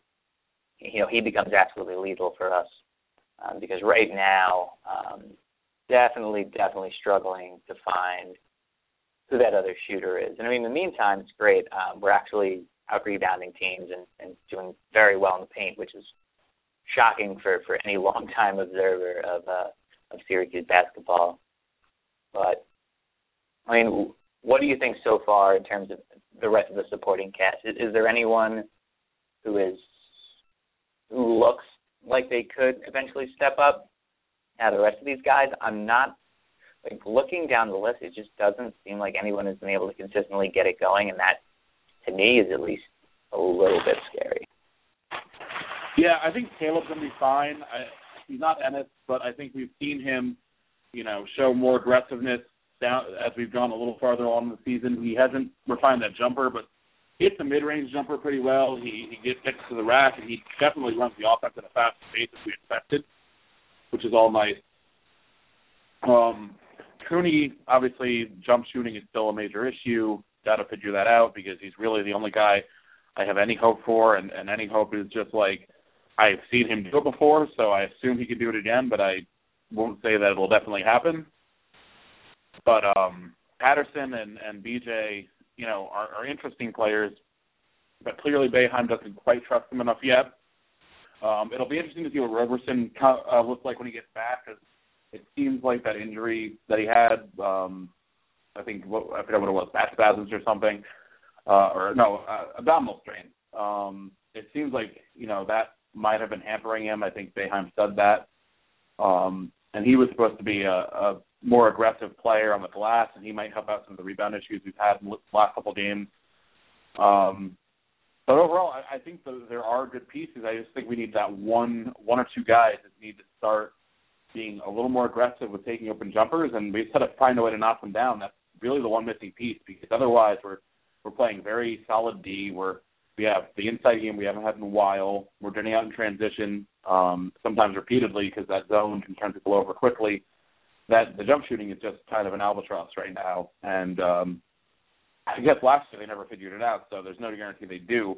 you know, he becomes absolutely lethal for us. Um, because right now, um, definitely, definitely struggling to find who that other shooter is. And I mean, in the meantime, it's great. Um, we're actually out rebounding teams and, and doing very well in the paint, which is shocking for for any long time observer of uh, of Syracuse basketball. But I mean, what do you think so far in terms of the rest of the supporting cast? Is, is there anyone who is who looks like they could eventually step up? Now the rest of these guys, I'm not like looking down the list. It just doesn't seem like anyone has been able to consistently get it going, and that to me is at least a little bit scary. Yeah, I think Kaleb's gonna be fine. I, he's not Ennis, but I think we've seen him, you know, show more aggressiveness down as we've gone a little farther on in the season. He hasn't refined that jumper, but hits the mid-range jumper pretty well. He he gets gets to the rack, and he definitely runs the offense at a fast pace as we expected, which is all nice. Um, Cooney, obviously, jump shooting is still a major issue. Got to figure that out because he's really the only guy I have any hope for, and, and any hope is just like I've seen him do it before, so I assume he could do it again, but I won't say that it'll definitely happen. But um Patterson and and BJ, you know, are, are interesting players, but clearly Boeheim doesn't quite trust them enough yet. Um, it'll be interesting to see what Roberson uh, looks like when he gets back, because it seems like that injury that he had, um, I think what, I forget what it was, back spasms or something, uh, or no, uh, abdominal strain. Um, it seems like you know that might have been hampering him. I think Boeheim said that, um, and he was supposed to be a, a more aggressive player on the glass, and he might help out some of the rebound issues we've had in the last couple games. Um, but overall, I, I think the, there are good pieces. I just think we need that one, one or two guys that need to start being a little more aggressive with taking open jumpers, and we got to find a way to knock them down. That's really the one missing piece because otherwise we're we're playing very solid D. We're we have the inside game we haven't had in a while. We're turning out in transition, um, sometimes repeatedly because that zone can turn people over quickly that the jump shooting is just kind of an albatross right now. And um, I guess last year they never figured it out, so there's no guarantee they do.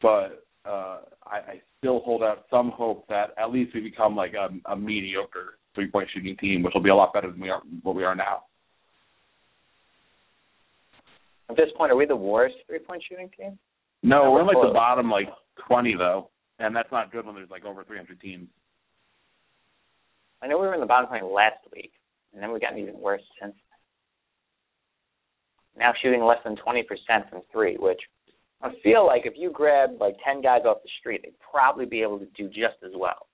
But uh, I, I still hold out some hope that at least we become like a, a mediocre three point shooting team, which will be a lot better than we are what we are now. At this point, are we the worst three point shooting team? No, we're in like the bottom like twenty though, and that's not good when there's like over three hundred teams. I know we were in the bottom twenty last week, and then we've gotten even worse since. Now shooting less than twenty percent from three, which I feel like if you grab like ten guys off the street, they'd probably be able to do just as well.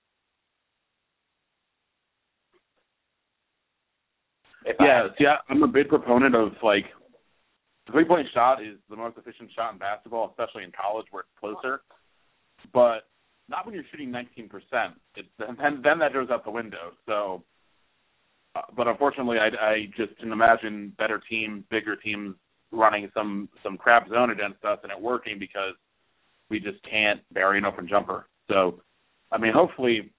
If yeah, I, see, I'm a big proponent of like the three point shot is the most efficient shot in basketball, especially in college where it's closer. But not when you're shooting 19%. It, then then that goes out the window. So, uh, but unfortunately, I, I just can imagine better teams, bigger teams running some some crap zone against us and it working because we just can't bury an open jumper. So, I mean, hopefully,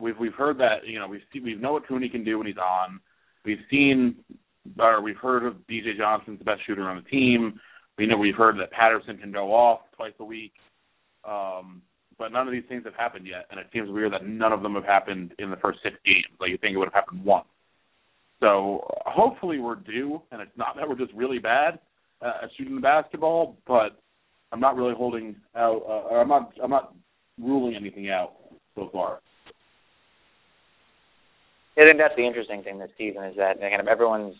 we've we've heard that you know we've we know what Cooney can do when he's on. We've seen or we've heard of BJ Johnson's the best shooter on the team. We know we've heard that Patterson can go off twice a week. Um, but none of these things have happened yet, and it seems weird that none of them have happened in the first six games. Like you think it would have happened once. So hopefully we're due, and it's not that we're just really bad uh, at shooting the basketball, but I'm not really holding out. Uh, I'm not. I'm not ruling anything out so far. I think that's the interesting thing this season is that kind of everyone's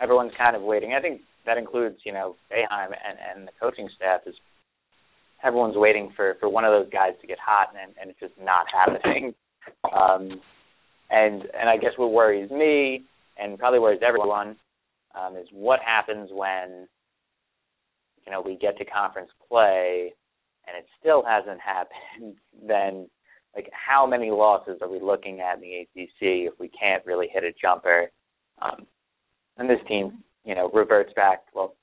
everyone's kind of waiting. I think that includes you know Boeheim and and the coaching staff is everyone's waiting for for one of those guys to get hot, and and it's just not happening. Um, and and I guess what worries me, and probably worries everyone, um, is what happens when you know we get to conference play, and it still hasn't happened. Then like how many losses are we looking at in the ACC if we can't really hit a jumper? Um, and this team, you know, reverts back. Well,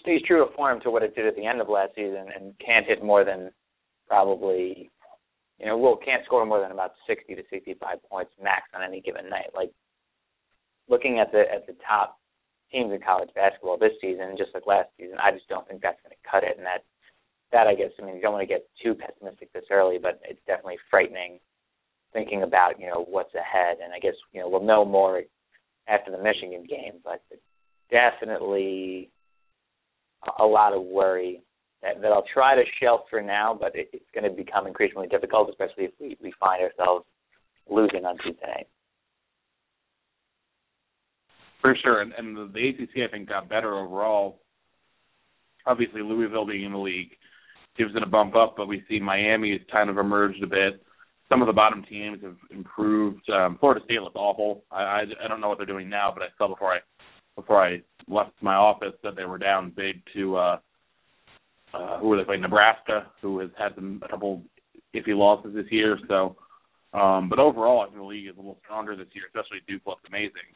stays true to form to what it did at the end of last season and can't hit more than probably you know, well can't score more than about sixty to sixty five points max on any given night. Like looking at the at the top teams in college basketball this season, just like last season. I just don't think that's going to cut it, and that that I guess I mean you don't want to get too pessimistic this early, but it's definitely frightening thinking about you know what's ahead. And I guess you know we'll know more after the Michigan game, but definitely a lot of worry that, that I'll try to shelf for now, but it, it's going to become increasingly difficult, especially if we, we find ourselves losing on Tuesday. For sure, and, and the, the ACC I think got better overall. Obviously, Louisville being in the league gives it a bump up, but we see Miami has kind of emerged a bit. Some of the bottom teams have improved. Um, Florida State looks awful. I, I I don't know what they're doing now, but I saw before I before I left my office that they were down big to uh, uh, who were they playing? Nebraska, who has had some a couple iffy losses this year. So, um, but overall, I think the league is a little stronger this year, especially Duke looks amazing.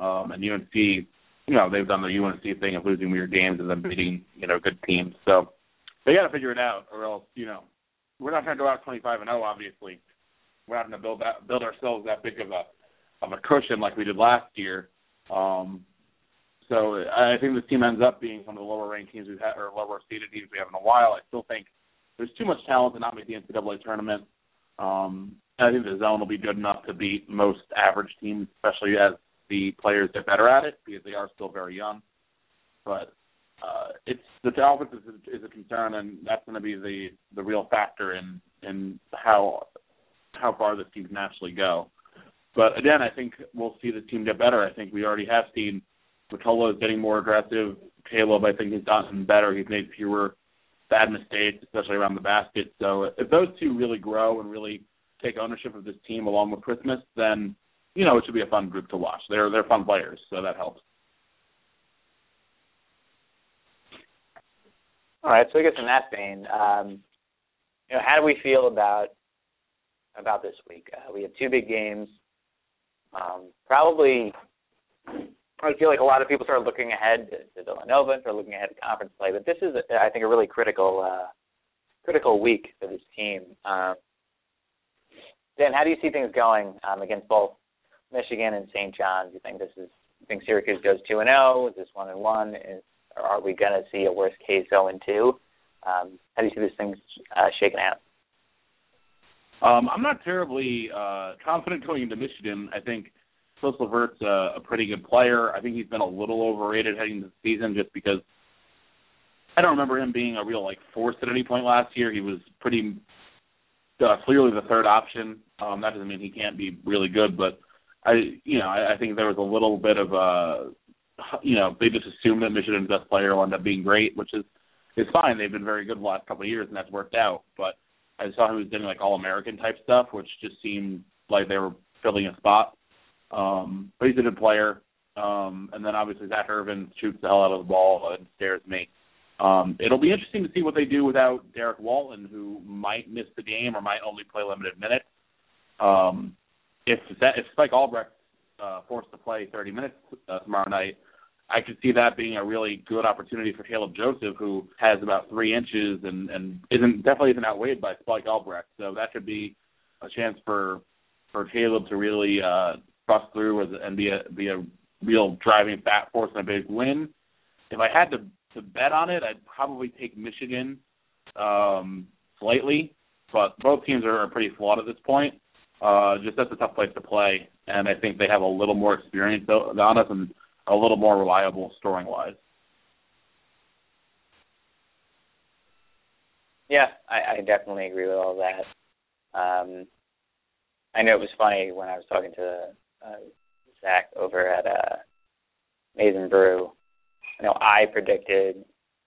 Um, and UNC, you know, they've done the UNC thing of losing weird games and then beating, you know, good teams. So they got to figure it out, or else, you know, we're not going to go out 25 and 0. Obviously, we're going to build that build ourselves that big of a of a cushion like we did last year. Um, so I think this team ends up being one of the lower ranked teams we've had, or lower seeded teams we have in a while. I still think there's too much talent to not make the NCAA tournament. Um, I think the zone will be good enough to beat most average teams, especially as the players get better at it because they are still very young. But uh, it's the offense is, is a concern, and that's going to be the the real factor in in how how far this team can actually go. But again, I think we'll see the team get better. I think we already have seen Matola is getting more aggressive. Kaleb, I think, has gotten better. He's made fewer bad mistakes, especially around the basket. So if those two really grow and really take ownership of this team along with Christmas, then you know it should be a fun group to watch. They're they're fun players, so that helps. All right, so I guess in that vein, um, you know, how do we feel about about this week? Uh, we have two big games. Um, probably I feel like a lot of people start looking ahead to, to Villanova and start looking ahead to conference play, but this is, I think, a really critical uh, critical week for this team. Um, Dan, how do you see things going um, against both Michigan and St. John's? You think this is? You think Syracuse goes two and zero? Oh? Is this one and one? Are we going to see a worst case zero and two? Um, how do you see this thing uh, shaking out? Um, I'm not terribly uh, confident going into Michigan. I think Caris LeVert's a, a pretty good player. I think he's been a little overrated heading into the season just because I don't remember him being a real like force at any point last year. He was pretty uh, clearly the third option. Um, that doesn't mean he can't be really good, but I, you know, I, I think there was a little bit of a, you know, they just assumed that Michigan's best player will end up being great, which is is fine. They've been very good the last couple of years, and that's worked out. But I saw him was doing like all American type stuff, which just seemed like they were filling a spot. Um, but he's a good player. Um, and then obviously Zak Irvin shoots the hell out of the ball and scares me. Um, it'll be interesting to see what they do without Derrick Walton, who might miss the game or might only play limited minutes. Um, if that, if Spike Albrecht uh, forced to play 30 minutes uh, tomorrow night, I could see that being a really good opportunity for Kaleb Joseph, who has about three inches and and isn't definitely isn't outweighed by Spike Albrecht. So that could be a chance for for Kaleb to really uh, bust through and be a be a real driving fat force and a big win. If I had to to bet on it, I'd probably take Michigan um, slightly, but both teams are, are pretty flawed at this point. Uh, just that's a tough place to play, and I think they have a little more experience on us and a little more reliable scoring wise. Yeah, I, I definitely agree with all that. Um, I know it was funny when I was talking to uh, Zach over at uh, Maize Brew. I know I predicted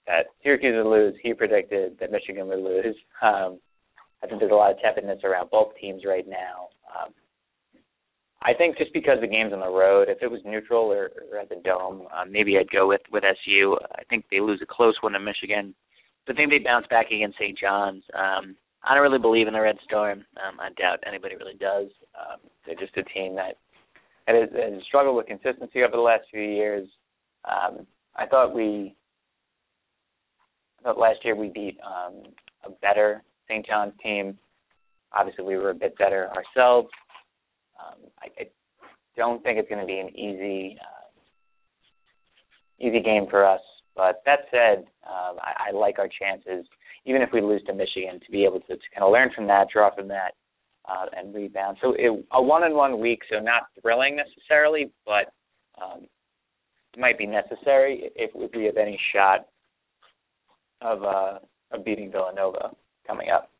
that Syracuse would lose. He predicted that Michigan would lose. Um, I think there's a lot of tepidness around both teams right now. Um, I think just because the game's on the road, if it was neutral or, or at the dome, um, maybe I'd go with with SU. I think they lose a close one to Michigan, but I think they bounce back against St. John's. Um, I don't really believe in the Red Storm. Um, I doubt anybody really does. Um, they're just a team that has, has struggled with consistency over the last few years. Um, I thought we, I thought last year we beat um, a better St. John's team. Obviously, we were a bit better ourselves. Um, I, I don't think it's going to be an easy, uh, easy game for us. But that said, um, I, I like our chances, even if we lose to Michigan, to be able to, to kind of learn from that, draw from that, uh, and rebound. So it, a one-on-one week, so not thrilling necessarily, but um, might be necessary if, if we have any shot of uh, of beating Villanova coming up.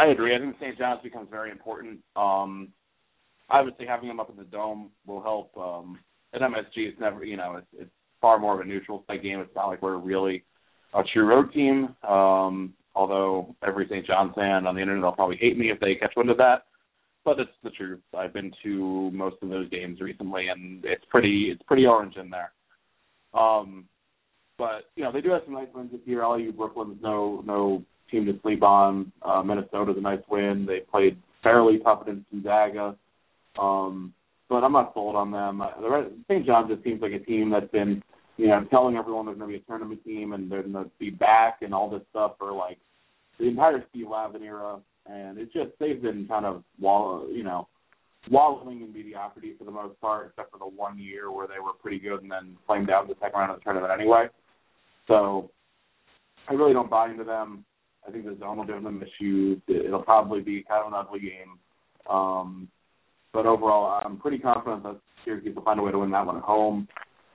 I agree. I think St. John's becomes very important. Um, obviously, having them up in the dome will help. Um, at MSG, it's never, you know, it's, it's far more of a neutral site game. It's not like we're really a true road team. Um, although every St. John's fan on the internet will probably hate me if they catch wind of that, but it's the truth. I've been to most of those games recently, and it's pretty, it's pretty orange in there. Um, but you know, they do have some nice wins this year. LIU Brooklyn's no no team to sleep on. Uh, Minnesota's a nice win. They played fairly tough against Gonzaga. Um, but I'm not sold on them. The St. John's just seems like a team that's been, you know, telling everyone there's going to be a tournament team and they're going to be back and all this stuff for like the entire Steve Lavin era. And it's just they've been kind of wall, you know, wallowing in mediocrity for the most part, except for the one year where they were pretty good and then flamed out in the second round of the tournament anyway. So I really don't buy into them. I think the zone will give them issues. It'll probably be kind of an ugly game. Um, but overall, I'm pretty confident that Syracuse will find a way to win that one at home.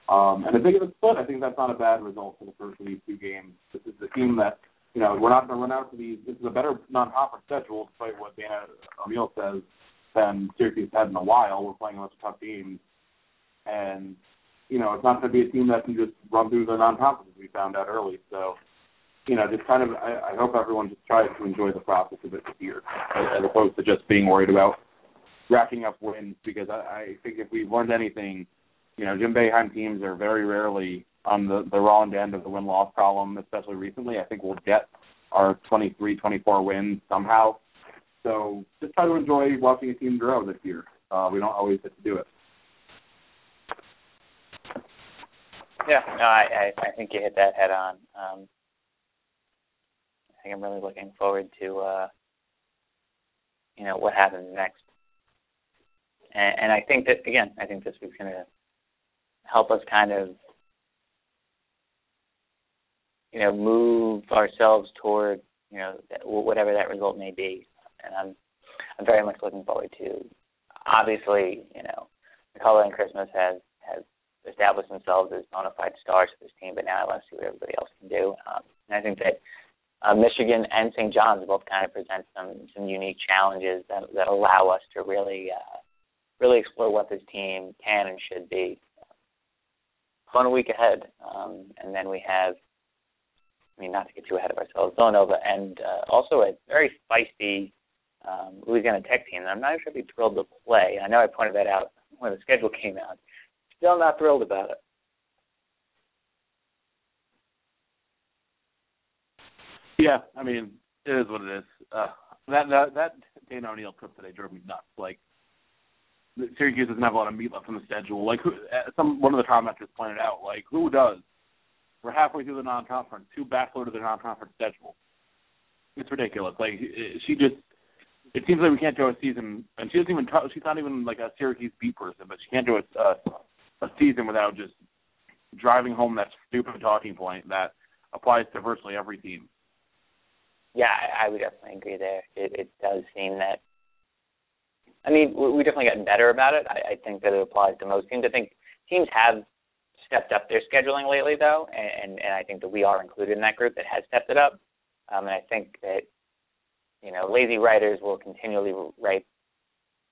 Um, and if they get a split, I think that's not a bad result for the first of these two games. This is a team that, you know, we're not going to run out to these. This is a better non-conference schedule, despite what Dana O'Neill says, than Syracuse had in a while. We're playing a bunch of tough teams. And, you know, it's not going to be a team that can just run through the non-conference, we found out early. So, you know, just kind of, I, I hope everyone just tries to enjoy the process of it here, as opposed to just being worried about racking up wins because I, I think if we've learned anything, you know, Jim Boeheim teams are very rarely on the the wrong end of the win loss column, especially recently. I think we'll get our 23, 24 wins somehow. So just try to enjoy watching a team grow this year. Uh, we don't always get to do it. Yeah, no, I, I I think you hit that head on. Um, think I'm really looking forward to uh, you know what happens next and, and I think that again, I think this week's going to help us kind of you know move ourselves toward you know whatever that result may be, and I'm I'm very much looking forward to. Obviously, you know, McCullough and Christmas has has established themselves as bona fide stars for this team, but now I want to see what everybody else can do. Um, and I think that uh, Michigan and St. John's both kind of present some some unique challenges that that allow us to really uh, really explore what this team can and should be. Fun week ahead, um, and then we have, I mean, not to get too ahead of ourselves, Villanova, and uh, also a very feisty um, Louisiana Tech team. I'm not sure I'd be thrilled to play. I know I pointed that out when the schedule came out. Still not thrilled about it. Yeah, I mean, it is what it is. Uh, that that that Dana O'Neill trip today drove me nuts. Like Syracuse doesn't have a lot of meat left on the schedule. Like who, uh, some one of the commenters pointed out, like who does? We're halfway through the non-conference, two backloaded the non-conference schedule. It's ridiculous. Like she just, it seems like we can't do a season, and she doesn't even. She's not even like a Syracuse beat person, but she can't do a, a, a season without just driving home that stupid talking point that applies to virtually every team. Yeah, I, I would definitely agree there. It, it does seem that I mean, we definitely gotten better about it. I, I think that it applies to most teams. I think teams have stepped up their scheduling lately, though, and and I think that we are included in that group that has stepped it up. Um, and I think that you know lazy writers will continually write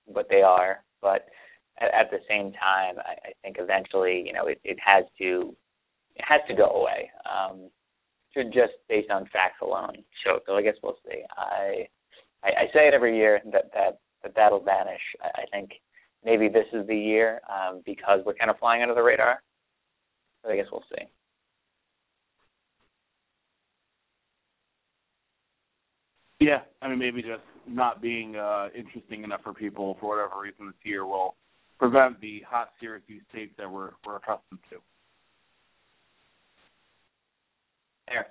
what they are, but at, at the same time, I, I think eventually, you know, it, it has to it has to go away. Um, just based on facts alone. So, so I guess we'll see. I, I I say it every year that that but that'll vanish. I, I think maybe this is the year um, because we're kind of flying under the radar. But I guess we'll see. Yeah, I mean maybe just not being uh, interesting enough for people for whatever reason this year will prevent the hot Syracuse tape that we're we're accustomed to. There.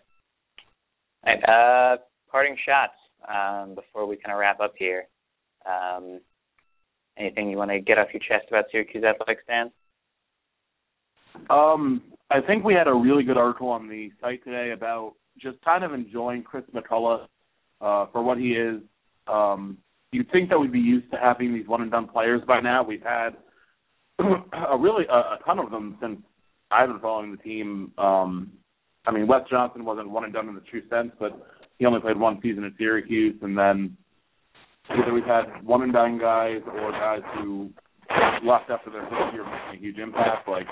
All right, uh, parting shots um, before we kind of wrap up here. Um, anything you want to get off your chest about Syracuse athletics, Dan? Um, I think we had a really good article on the site today about just kind of enjoying Chris McCullough uh, for what he is. Um, you'd think that we'd be used to having these one and done players by now. We've had a really a, a ton of them since I've been following the team. Um, I mean, Wes Johnson wasn't one and done in the true sense, but he only played one season at Syracuse, and then either we've had one and done guys or guys who left after their first year making a huge impact, like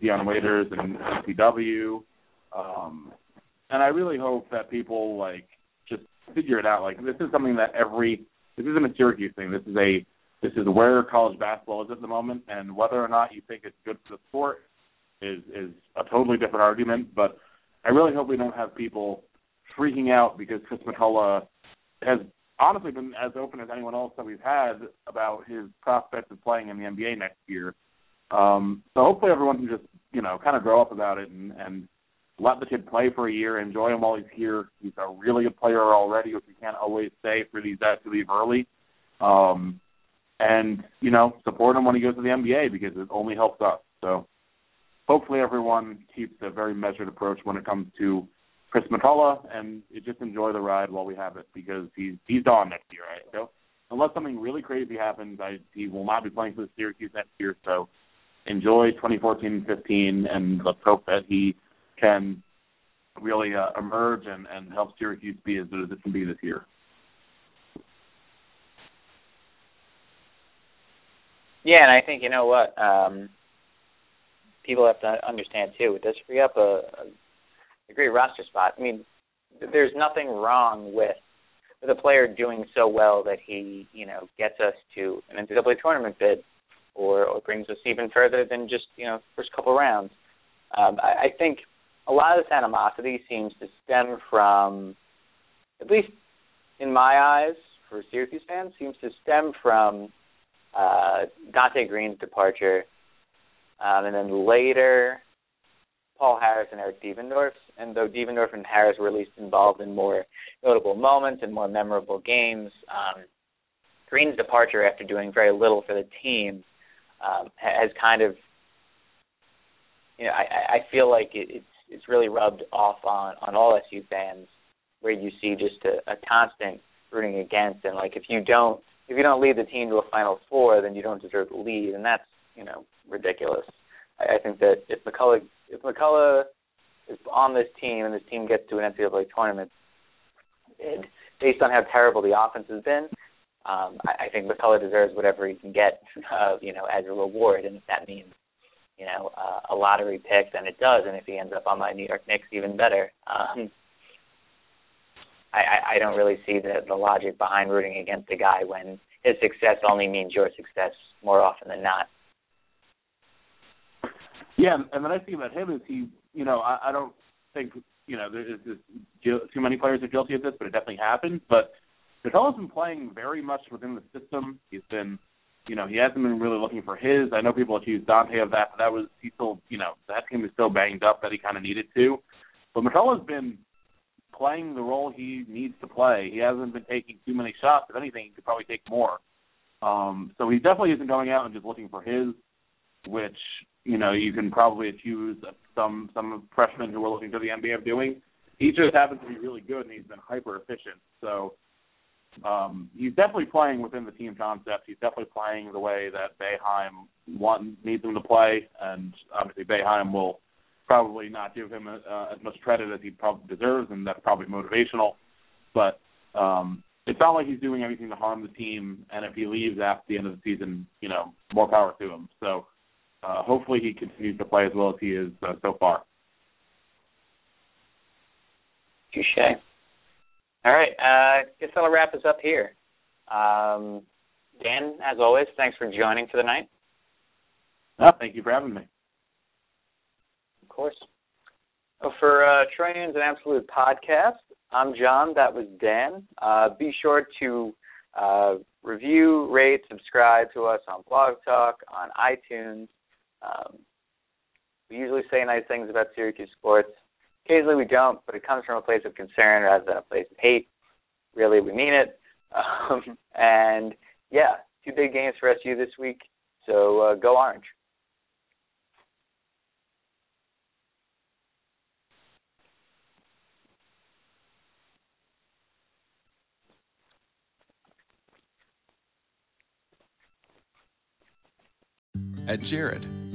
Dion Waiters and CW. Um, and I really hope that people like just figure it out. Like this is something that every this isn't a Syracuse thing. This is a this is where college basketball is at the moment, and whether or not you think it's good for the sport is is a totally different argument. But I really hope we don't have people freaking out because Chris McCullough has honestly been as open as anyone else that we've had about his prospects of playing in the NBA next year. Um, so hopefully everyone can just you know kind of grow up about it and and let the kid play for a year, enjoy him while he's here. He's a really good player already, which we can't always say for these guys to leave early. Um, and you know support him when he goes to the NBA because it only helps us. So hopefully everyone keeps a very measured approach when it comes to Chris McCullough and just enjoy the ride while we have it because he's he's gone next year, right? So unless something really crazy happens, I he will not be playing for the Syracuse next year. So enjoy 2014 and 15, and let's hope that he can really uh, emerge and, and help Syracuse be as good as it can be this year. Yeah, and I think you know what um, people have to understand too. It does free up a, a great roster spot. I mean, there's nothing wrong with with a player doing so well that he you know gets us to an NCAA tournament bid, or or brings us even further than just you know first couple rounds. Um, I, I think a lot of this animosity seems to stem from, at least in my eyes, for Syracuse fans, seems to stem from uh, Donte Greene's departure, um, and then later Paul Harris and Eric Devendorf. And though Devendorf and Harris were at least involved in more notable moments and more memorable games, um, Greene's departure after doing very little for the team um, has kind of, you know, I, I feel like it, it's it's really rubbed off on on all SU fans, where you see just a, a constant rooting against, and like if you don't if you don't lead the team to a Final Four, then you don't deserve the lead, and that's you know ridiculous. I, I think that if McCullough if McCullough is on this team and this team gets to an NCAA tournament, it, based on how terrible the offense has been, um, I, I think McCullough deserves whatever he can get, uh, you know, as a reward, and if that means, you know, uh, a lottery pick, then it does, and if he ends up on my New York Knicks, even better. Um, I, I don't really see the the logic behind rooting against a guy when his success only means your success more often than not. Yeah, and the nice thing about him is he, you know, I, I don't think you know there's, too many players are guilty of this, but it definitely happens. But Vitello's been playing very much within the system. He's been, you know, he hasn't been really looking for his. I know people accuse Donte of that, but that was he still, you know, that team is still banged up that he kind of needed to. But McCullough's been playing the role he needs to play. He hasn't been taking too many shots. If anything, he could probably take more. Um, so he definitely isn't going out and just looking for his, which you know you can probably accuse some some freshmen who are looking to the NBA of doing. He just happens to be really good, and he's been hyper efficient. So um, he's definitely playing within the team concept. He's definitely playing the way that Boeheim want needs him to play, and obviously Boeheim will probably not give him uh, as much credit as he probably deserves, and that's probably motivational. But um, it's not like he's doing anything to harm the team, and if he leaves after the end of the season, you know, more power to him. So uh, hopefully he continues to play as well as he is uh, so far. Touche. All right, uh, guess that'll wrap us up here. Um, Dan, as always, thanks for joining for the night. Oh, thank you for having me Of course. Well, for uh, Trains and Absolute Podcast, I'm John. That was Dan. Uh, be sure to uh, review, rate, subscribe to us on Blog Talk, on iTunes. Um, we usually say nice things about Syracuse sports. Occasionally we don't, but it comes from a place of concern rather than a place of hate. Really, we mean it. Um, and yeah, two big games for SU this week. So uh, go Orange. At Jared,